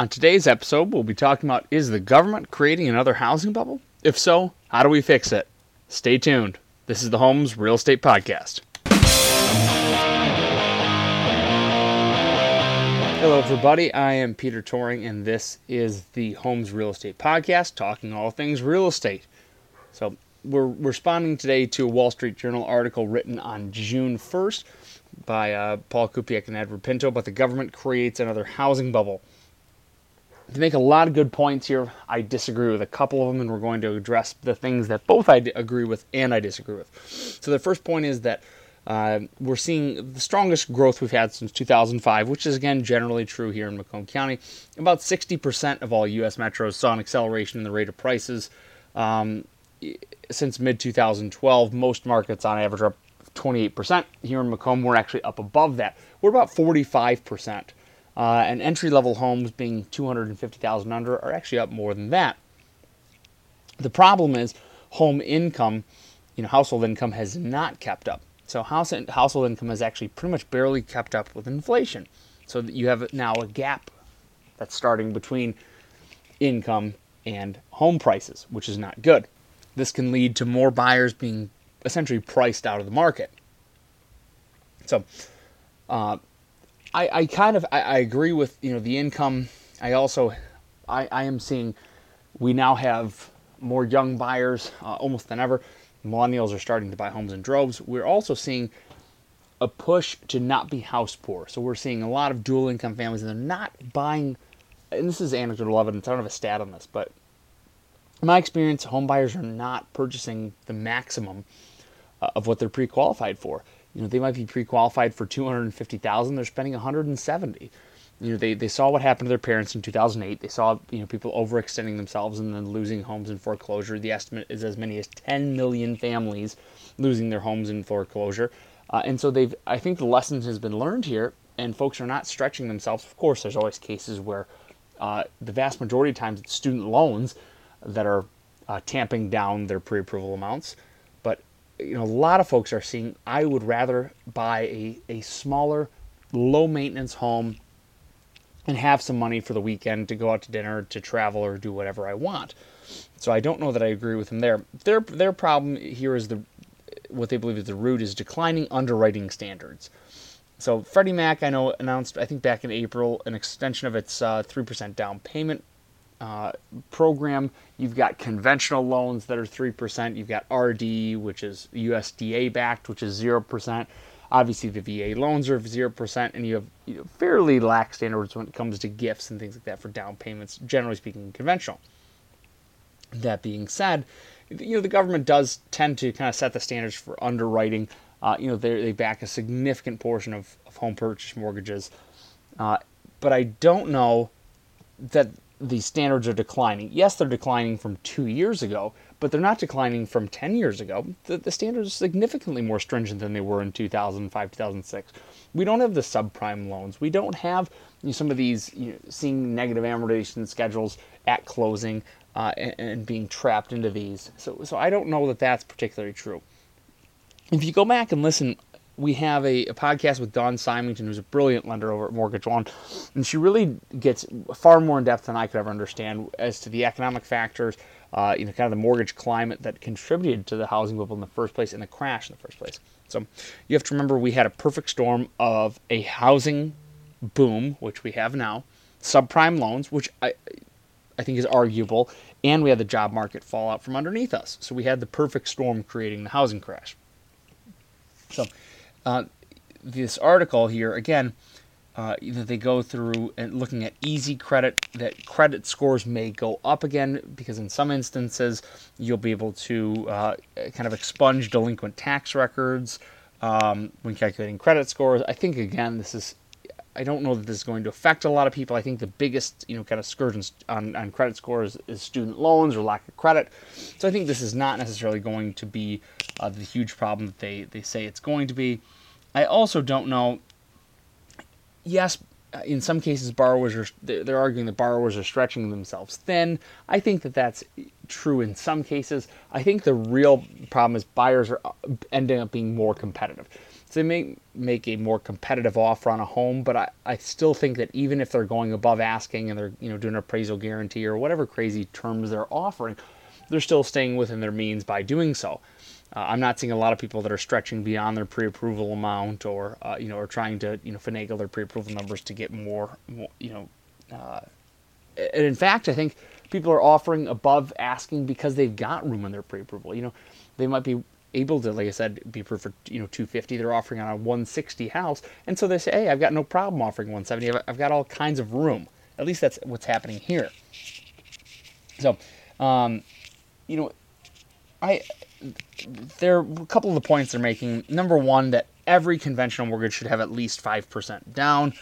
On today's episode, we'll be talking about is the government creating another housing bubble? If so, how do we fix it? Stay tuned. This is the Homes Real Estate Podcast. Hello, everybody. I am Peter Toring, and this is the Homes Real Estate Podcast, talking all things real estate. So, we're responding today to a Wall Street Journal article written on June 1st by uh, Paul Kupiec and Edward Pinto about the government creates another housing bubble. They make a lot of good points here. I disagree with a couple of them, and we're going to address the things that both I agree with and I disagree with. So, the first point is that uh, we're seeing the strongest growth we've had since 2005, which is again generally true here in Macomb County. About 60% of all U.S. metros saw an acceleration in the rate of prices. Um, since mid 2012, most markets on average are up 28%. Here in Macomb, we're actually up above that. We're about 45%. Uh, and entry level homes being 250,000 under are actually up more than that. The problem is home income, you know, household income has not kept up. So house household income has actually pretty much barely kept up with inflation. So you have now a gap that's starting between income and home prices, which is not good. This can lead to more buyers being essentially priced out of the market. So, uh, I, I kind of I, I, agree with you know the income. I also I, I am seeing we now have more young buyers uh, almost than ever. Millennials are starting to buy homes in droves. We're also seeing a push to not be house poor. So we're seeing a lot of dual income families and they're not buying. And this is anecdotal evidence. I don't have a stat on this, but in my experience, home buyers are not purchasing the maximum uh, of what they're pre-qualified for. You know, they might be pre-qualified for 250,000, they're spending 170. You know, they, they saw what happened to their parents in 2008. They saw, you know, people overextending themselves and then losing homes in foreclosure. The estimate is as many as 10 million families losing their homes in foreclosure. Uh, and so they've, I think the lesson has been learned here, and folks are not stretching themselves. Of course, there's always cases where uh, the vast majority of times it's student loans that are uh, tamping down their pre-approval amounts. You know, a lot of folks are seeing. I would rather buy a, a smaller, low maintenance home and have some money for the weekend to go out to dinner, to travel, or do whatever I want. So I don't know that I agree with them there. Their their problem here is the what they believe is the root is declining underwriting standards. So Freddie Mac, I know, announced I think back in April an extension of its uh, three uh, percent down payment uh, program. You've got conventional loans that are 3%. You've got RD, which is USDA backed, which is 0%. Obviously, the VA loans are 0%, and you have you know, fairly lax standards when it comes to gifts and things like that for down payments, generally speaking, conventional. That being said, you know, the government does tend to kind of set the standards for underwriting. Uh, you know, they back a significant portion of, of home purchase mortgages. Uh, but I don't know that the standards are declining. Yes, they're declining from two years ago, but they're not declining from 10 years ago. The, the standards are significantly more stringent than they were in 2005, 2006. We don't have the subprime loans. We don't have you know, some of these you know, seeing negative amortization schedules at closing uh, and, and being trapped into these. So, so I don't know that that's particularly true. If you go back and listen we have a, a, podcast with Dawn Symington, who's a brilliant lender over at Mortgage One, and she really gets far more in depth than I could ever understand as to the economic factors, uh, you know, kind of the mortgage climate that contributed to the housing bubble in the first place and the crash in the first place. So you have to remember we had a perfect storm of a housing boom, which we have now, subprime loans, which I I think is arguable, and we had the job market fallout from underneath us. So we had the perfect storm creating the housing crash. So uh, this article here again, uh, that they go through and looking at easy credit that credit scores may go up again because in some instances you'll be able to uh, kind of expunge delinquent tax records um, when calculating credit scores. I think again this is I don't know that this is going to affect a lot of people. I think the biggest, you know, kind of scourge on, on credit scores is student loans or lack of credit. So I think this is not necessarily going to be uh, the huge problem that they, they say it's going to be. I also don't know. Yes, in some cases, borrowers are they're arguing that borrowers are stretching themselves thin. I think that that's true in some cases. I think the real problem is buyers are uh, ending up being more competitive. They may make a more competitive offer on a home, but I, I still think that even if they're going above asking and they're you know doing an appraisal guarantee or whatever crazy terms they're offering, they're still staying within their means by doing so. Uh, I'm not seeing a lot of people that are stretching beyond their pre-approval amount, or uh, you know, or trying to you know finagle their pre-approval numbers to get more, more you know. Uh, and in fact, I think people are offering above asking because they've got room in their pre-approval. You know, they might be able to, like I said, be approved for you know 250. They're offering on a 160 house, and so they say, hey, I've got no problem offering 170. I've got all kinds of room. At least that's what's happening here. So, um, you know, I there are a couple of the points they're making. Number one, that every conventional mortgage should have at least 5% down,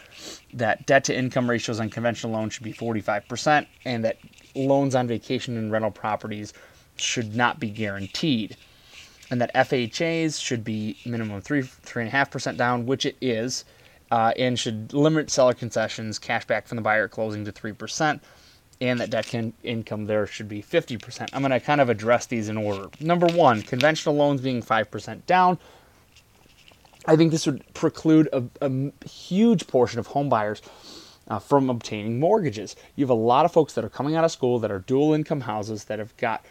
that debt to income ratios on conventional loans should be 45%, and that loans on vacation and rental properties should not be guaranteed. And that FHAs should be minimum three three and a half percent down, which it is, uh, and should limit seller concessions, cash back from the buyer at closing to three percent and that debt can, income there should be 50%. I'm going to kind of address these in order. Number one, conventional loans being 5% down. I think this would preclude a, a huge portion of home buyers uh, from obtaining mortgages. You have a lot of folks that are coming out of school that are dual income houses that have got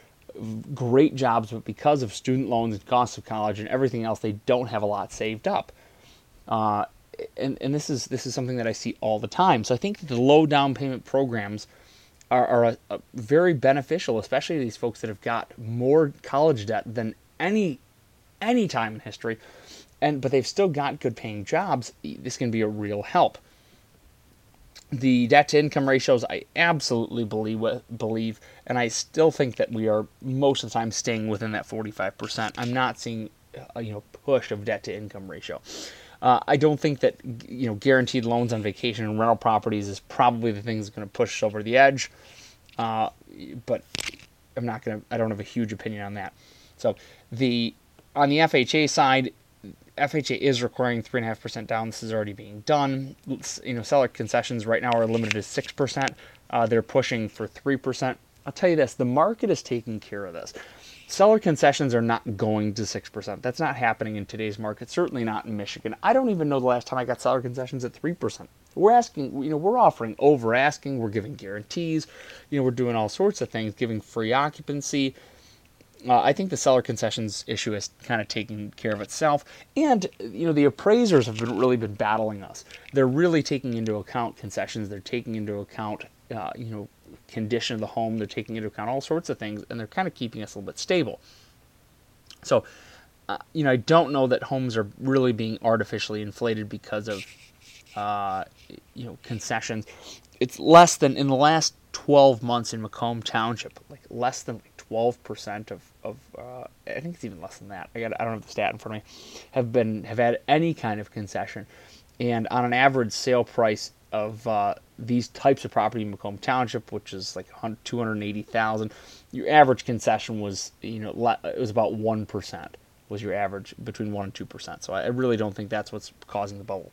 great jobs, but because of student loans and costs of college and everything else, they don't have a lot saved up. Uh, and, and this is this is something that I see all the time. So I think the low down payment programs are, are a, a very beneficial, especially these folks that have got more college debt than any any time in history, and but they've still got good paying jobs. This can be a real help. The debt to income ratios, I absolutely believe believe, and I still think that we are most of the time staying within that 45%. I'm not seeing a you know push of debt to income ratio. Uh, I don't think that you know guaranteed loans on vacation and rental properties is probably the thing that's going to push over the edge. Uh, but I'm not going to. I don't have a huge opinion on that. So the on the FHA side, FHA is requiring three and a half percent down. This is already being done. You know, seller concessions right now are limited to six percent. Uh, they're pushing for three percent. I'll tell you this: the market is taking care of this. Seller concessions are not going to 6%. That's not happening in today's market, certainly not in Michigan. I don't even know the last time I got seller concessions at 3%. We're asking, you know, we're offering over asking, we're giving guarantees, you know, we're doing all sorts of things, giving free occupancy. Uh, I think the seller concessions issue is kind of taking care of itself. And, you know, the appraisers have been, really been battling us. They're really taking into account concessions, they're taking into account, uh, you know, condition of the home. They're taking into account all sorts of things, and they're kind of keeping us a little bit stable. So, uh, you know, I don't know that homes are really being artificially inflated because of, uh, you know, concessions. It's less than in the last 12 months in Macomb Township, like less than like 12% of, of uh, I think it's even less than that. I got I don't have the stat in front of me. Have been have had any kind of concession, and on an average sale price of uh, these types of property in Macomb Township, which is like 280,000, your average concession was, you know, it was about 1% was your average between 1 and 2%. So I really don't think that's what's causing the bubble.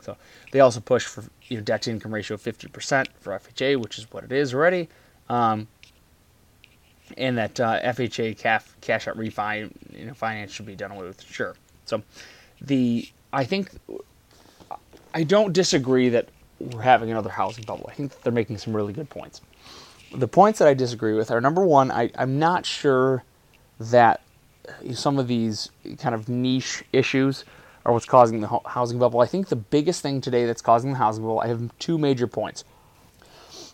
So they also push for you know, debt to income ratio of 50% for FHA, which is what it is already. Um, and that uh, FHA cash, cash out refi you know, finance should be done away with. Sure. So the I think I don't disagree that we're having another housing bubble. I think they're making some really good points. The points that I disagree with are number one, I, I'm not sure that some of these kind of niche issues are what's causing the housing bubble. I think the biggest thing today that's causing the housing bubble, I have two major points.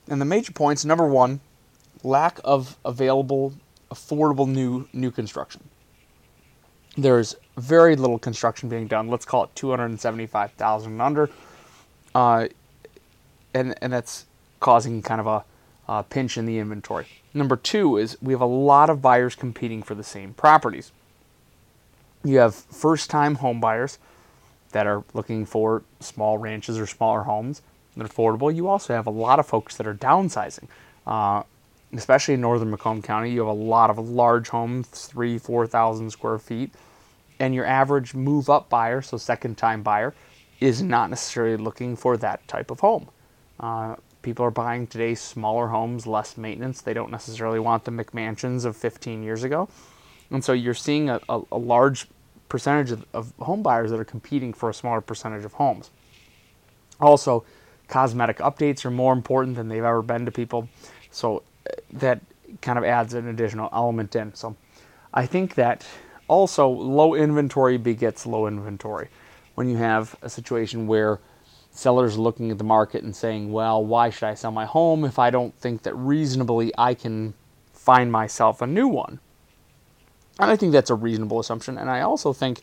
And the major points, number one, lack of available, affordable new new construction. There's very little construction being done. Let's call it 275,000 and under. Uh, and and that's causing kind of a, a pinch in the inventory. Number two is we have a lot of buyers competing for the same properties. You have first-time home buyers that are looking for small ranches or smaller homes that are affordable. You also have a lot of folks that are downsizing. Uh, especially in northern Macomb County, you have a lot of large homes, three, four thousand square feet, and your average move-up buyer, so second-time buyer, is not necessarily looking for that type of home. Uh, people are buying today smaller homes, less maintenance. They don't necessarily want the McMansions of 15 years ago. And so you're seeing a, a, a large percentage of, of home buyers that are competing for a smaller percentage of homes. Also, cosmetic updates are more important than they've ever been to people. So that kind of adds an additional element in. So I think that also low inventory begets low inventory. When you have a situation where sellers looking at the market and saying, well, why should I sell my home if I don't think that reasonably I can find myself a new one? And I think that's a reasonable assumption. And I also think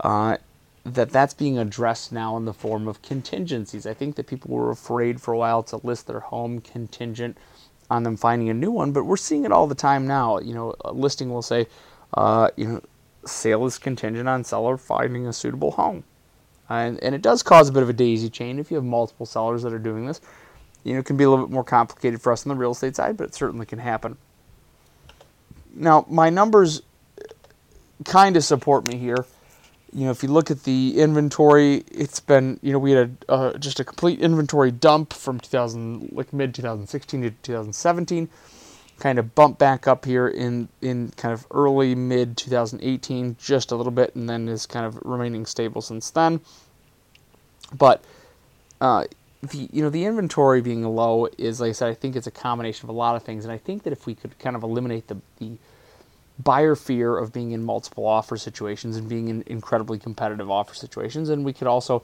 uh, that that's being addressed now in the form of contingencies. I think that people were afraid for a while to list their home contingent on them finding a new one, but we're seeing it all the time now. You know, a listing will say, uh, you know, sale is contingent on seller finding a suitable home. And, and it does cause a bit of a daisy chain if you have multiple sellers that are doing this. You know, it can be a little bit more complicated for us on the real estate side, but it certainly can happen. Now, my numbers kind of support me here you know, if you look at the inventory, it's been, you know, we had a, uh, just a complete inventory dump from 2000, like mid 2016 to 2017, kind of bump back up here in, in kind of early mid 2018, just a little bit, and then is kind of remaining stable since then. But, uh, the, you know, the inventory being low is, like I said, I think it's a combination of a lot of things, and I think that if we could kind of eliminate the, the buyer fear of being in multiple offer situations and being in incredibly competitive offer situations. And we could also,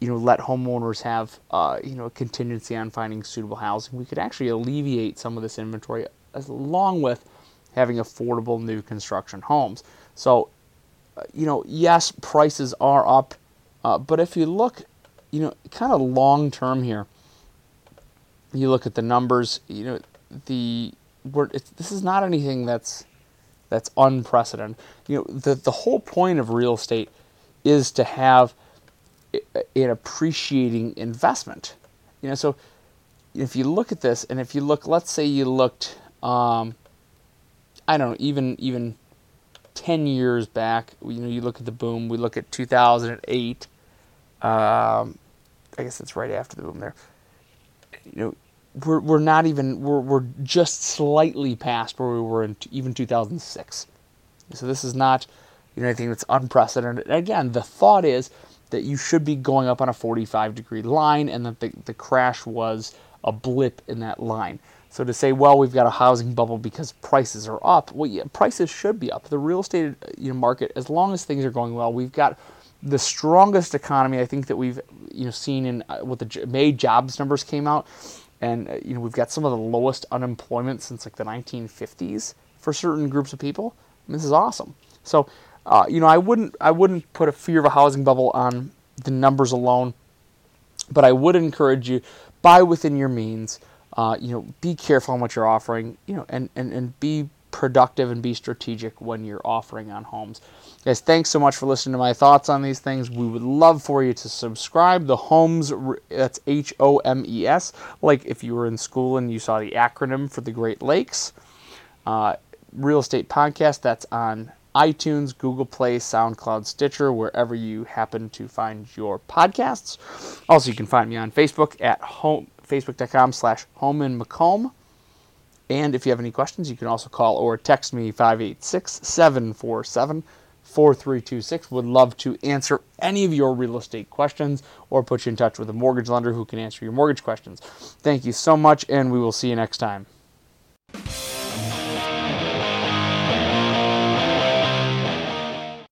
you know, let homeowners have, uh, you know, a contingency on finding suitable housing. We could actually alleviate some of this inventory along with having affordable new construction homes. So, uh, you know, yes, prices are up, uh, but if you look, you know, kind of long term here, you look at the numbers, you know, the we're, this is not anything that's that's unprecedented. You know, the the whole point of real estate is to have an appreciating investment. You know, so if you look at this, and if you look, let's say you looked, um, I don't know, even even ten years back. You know, you look at the boom. We look at 2008. Um, I guess it's right after the boom there. You know, we're, we're not even we're, we're just slightly past where we were in t- even 2006 so this is not you know anything that's unprecedented. Again the thought is that you should be going up on a 45 degree line and that the, the crash was a blip in that line. So to say well we've got a housing bubble because prices are up well yeah, prices should be up. The real estate you know, market as long as things are going well we've got the strongest economy I think that we've you know seen in uh, what the May jobs numbers came out and uh, you know we've got some of the lowest unemployment since like the 1950s for certain groups of people. this is awesome. So, uh, you know, I wouldn't I wouldn't put a fear of a housing bubble on the numbers alone, but I would encourage you buy within your means. Uh, you know, be careful on what you're offering. You know, and and and be productive and be strategic when you're offering on homes. Guys, thanks so much for listening to my thoughts on these things. We would love for you to subscribe. The Homes, that's H O M E S, like if you were in school and you saw the acronym for the Great Lakes. Uh, Real Estate Podcast, that's on iTunes, Google Play, SoundCloud, Stitcher, wherever you happen to find your podcasts. Also, you can find me on Facebook at home, facebook.com slash home in Macomb. And if you have any questions, you can also call or text me 586 747 4326. Would love to answer any of your real estate questions or put you in touch with a mortgage lender who can answer your mortgage questions. Thank you so much, and we will see you next time.